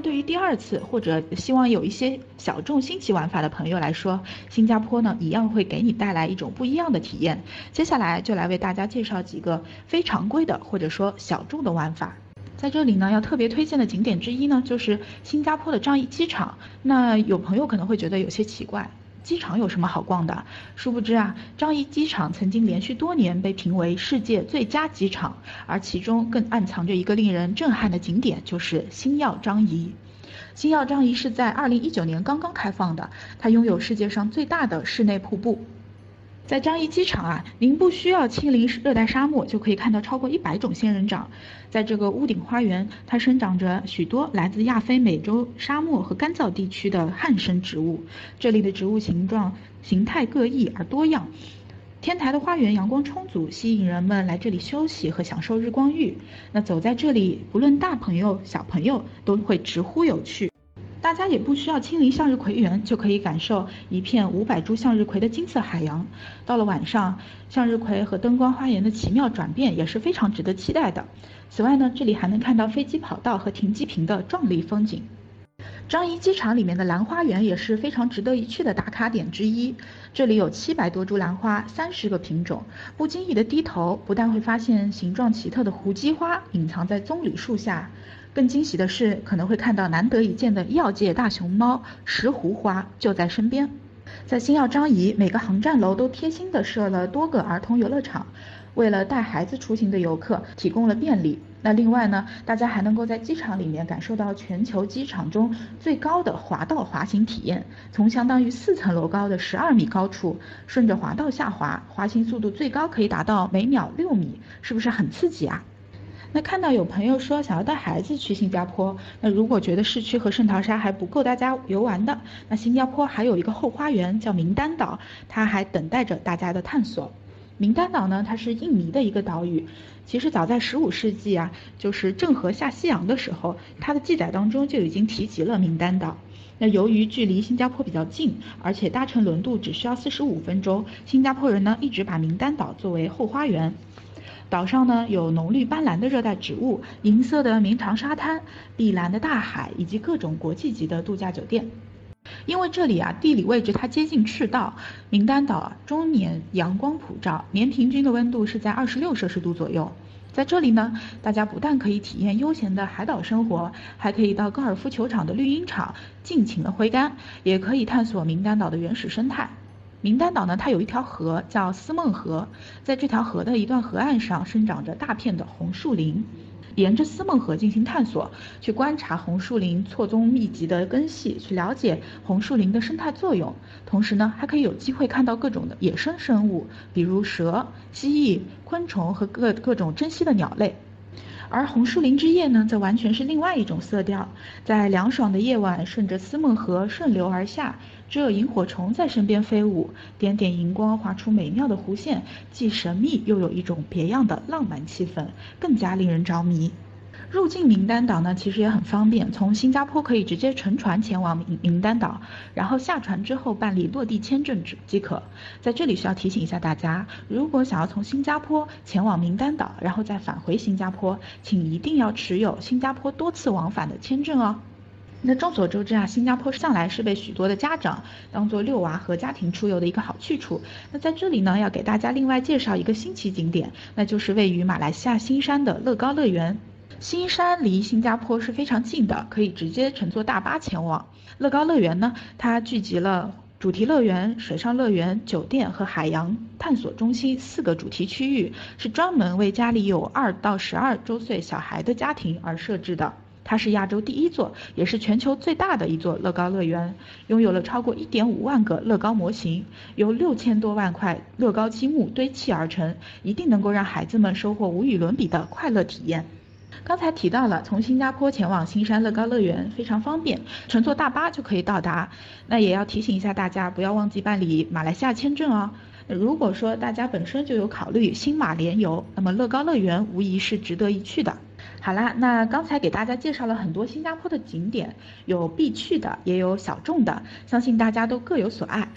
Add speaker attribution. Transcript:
Speaker 1: 对于第二次或者希望有一些小众新奇玩法的朋友来说，新加坡呢一样会给你带来一种不一样的体验。接下来就来为大家介绍几个非常规的或者说小众的玩法。在这里呢，要特别推荐的景点之一呢，就是新加坡的樟宜机场。那有朋友可能会觉得有些奇怪。机场有什么好逛的？殊不知啊，樟宜机场曾经连续多年被评为世界最佳机场，而其中更暗藏着一个令人震撼的景点，就是星耀樟宜。星耀樟宜是在二零一九年刚刚开放的，它拥有世界上最大的室内瀑布。在樟宜机场啊，您不需要亲临热带沙漠，就可以看到超过一百种仙人掌。在这个屋顶花园，它生长着许多来自亚非美洲沙漠和干燥地区的旱生植物。这里的植物形状形态各异而多样。天台的花园阳光充足，吸引人们来这里休息和享受日光浴。那走在这里，不论大朋友小朋友都会直呼有趣。大家也不需要亲临向日葵园，就可以感受一片五百株向日葵的金色海洋。到了晚上，向日葵和灯光花园的奇妙转变也是非常值得期待的。此外呢，这里还能看到飞机跑道和停机坪的壮丽风景。樟宜机场里面的兰花园也是非常值得一去的打卡点之一。这里有七百多株兰花，三十个品种。不经意的低头，不但会发现形状奇特的胡姬花隐藏在棕榈树下。更惊喜的是，可能会看到难得一见的药界大熊猫石斛花就在身边。在星耀樟宜，每个航站楼都贴心地设了多个儿童游乐场，为了带孩子出行的游客提供了便利。那另外呢，大家还能够在机场里面感受到全球机场中最高的滑道滑行体验，从相当于四层楼高的十二米高处顺着滑道下滑，滑行速度最高可以达到每秒六米，是不是很刺激啊？那看到有朋友说想要带孩子去新加坡，那如果觉得市区和圣淘沙还不够大家游玩的，那新加坡还有一个后花园叫名丹岛，它还等待着大家的探索。名丹岛呢，它是印尼的一个岛屿。其实早在十五世纪啊，就是郑和下西洋的时候，它的记载当中就已经提及了名丹岛。那由于距离新加坡比较近，而且搭乘轮渡只需要四十五分钟，新加坡人呢一直把名丹岛作为后花园。岛上呢有浓绿斑斓的热带植物、银色的绵长沙滩、碧蓝的大海以及各种国际级的度假酒店。因为这里啊地理位置它接近赤道，名单岛啊终年阳光普照，年平均的温度是在二十六摄氏度左右。在这里呢，大家不但可以体验悠闲的海岛生活，还可以到高尔夫球场的绿茵场尽情的挥杆，也可以探索名单岛的原始生态。名丹岛呢，它有一条河叫思梦河，在这条河的一段河岸上生长着大片的红树林，沿着思梦河进行探索，去观察红树林错综密集的根系，去了解红树林的生态作用。同时呢，还可以有机会看到各种的野生生物，比如蛇、蜥蜴、昆虫和各各种珍稀的鸟类。而红树林之夜呢，则完全是另外一种色调，在凉爽的夜晚，顺着思梦河顺流而下，只有萤火虫在身边飞舞，点点荧光划出美妙的弧线，既神秘又有一种别样的浪漫气氛，更加令人着迷。入境名单岛呢，其实也很方便，从新加坡可以直接乘船前往名名单岛，然后下船之后办理落地签证即即可。在这里需要提醒一下大家，如果想要从新加坡前往名单岛，然后再返回新加坡，请一定要持有新加坡多次往返的签证哦。那众所周知啊，新加坡向来是被许多的家长当做遛娃和家庭出游的一个好去处。那在这里呢，要给大家另外介绍一个新奇景点，那就是位于马来西亚新山的乐高乐园。新山离新加坡是非常近的，可以直接乘坐大巴前往。乐高乐园呢，它聚集了主题乐园、水上乐园、酒店和海洋探索中心四个主题区域，是专门为家里有二到十二周岁小孩的家庭而设置的。它是亚洲第一座，也是全球最大的一座乐高乐园，拥有了超过一点五万个乐高模型，由六千多万块乐高积木堆砌而成，一定能够让孩子们收获无与伦比的快乐体验。刚才提到了，从新加坡前往新山乐高乐园非常方便，乘坐大巴就可以到达。那也要提醒一下大家，不要忘记办理马来西亚签证哦。如果说大家本身就有考虑新马联游，那么乐高乐园无疑是值得一去的。好啦，那刚才给大家介绍了很多新加坡的景点，有必去的，也有小众的，相信大家都各有所爱。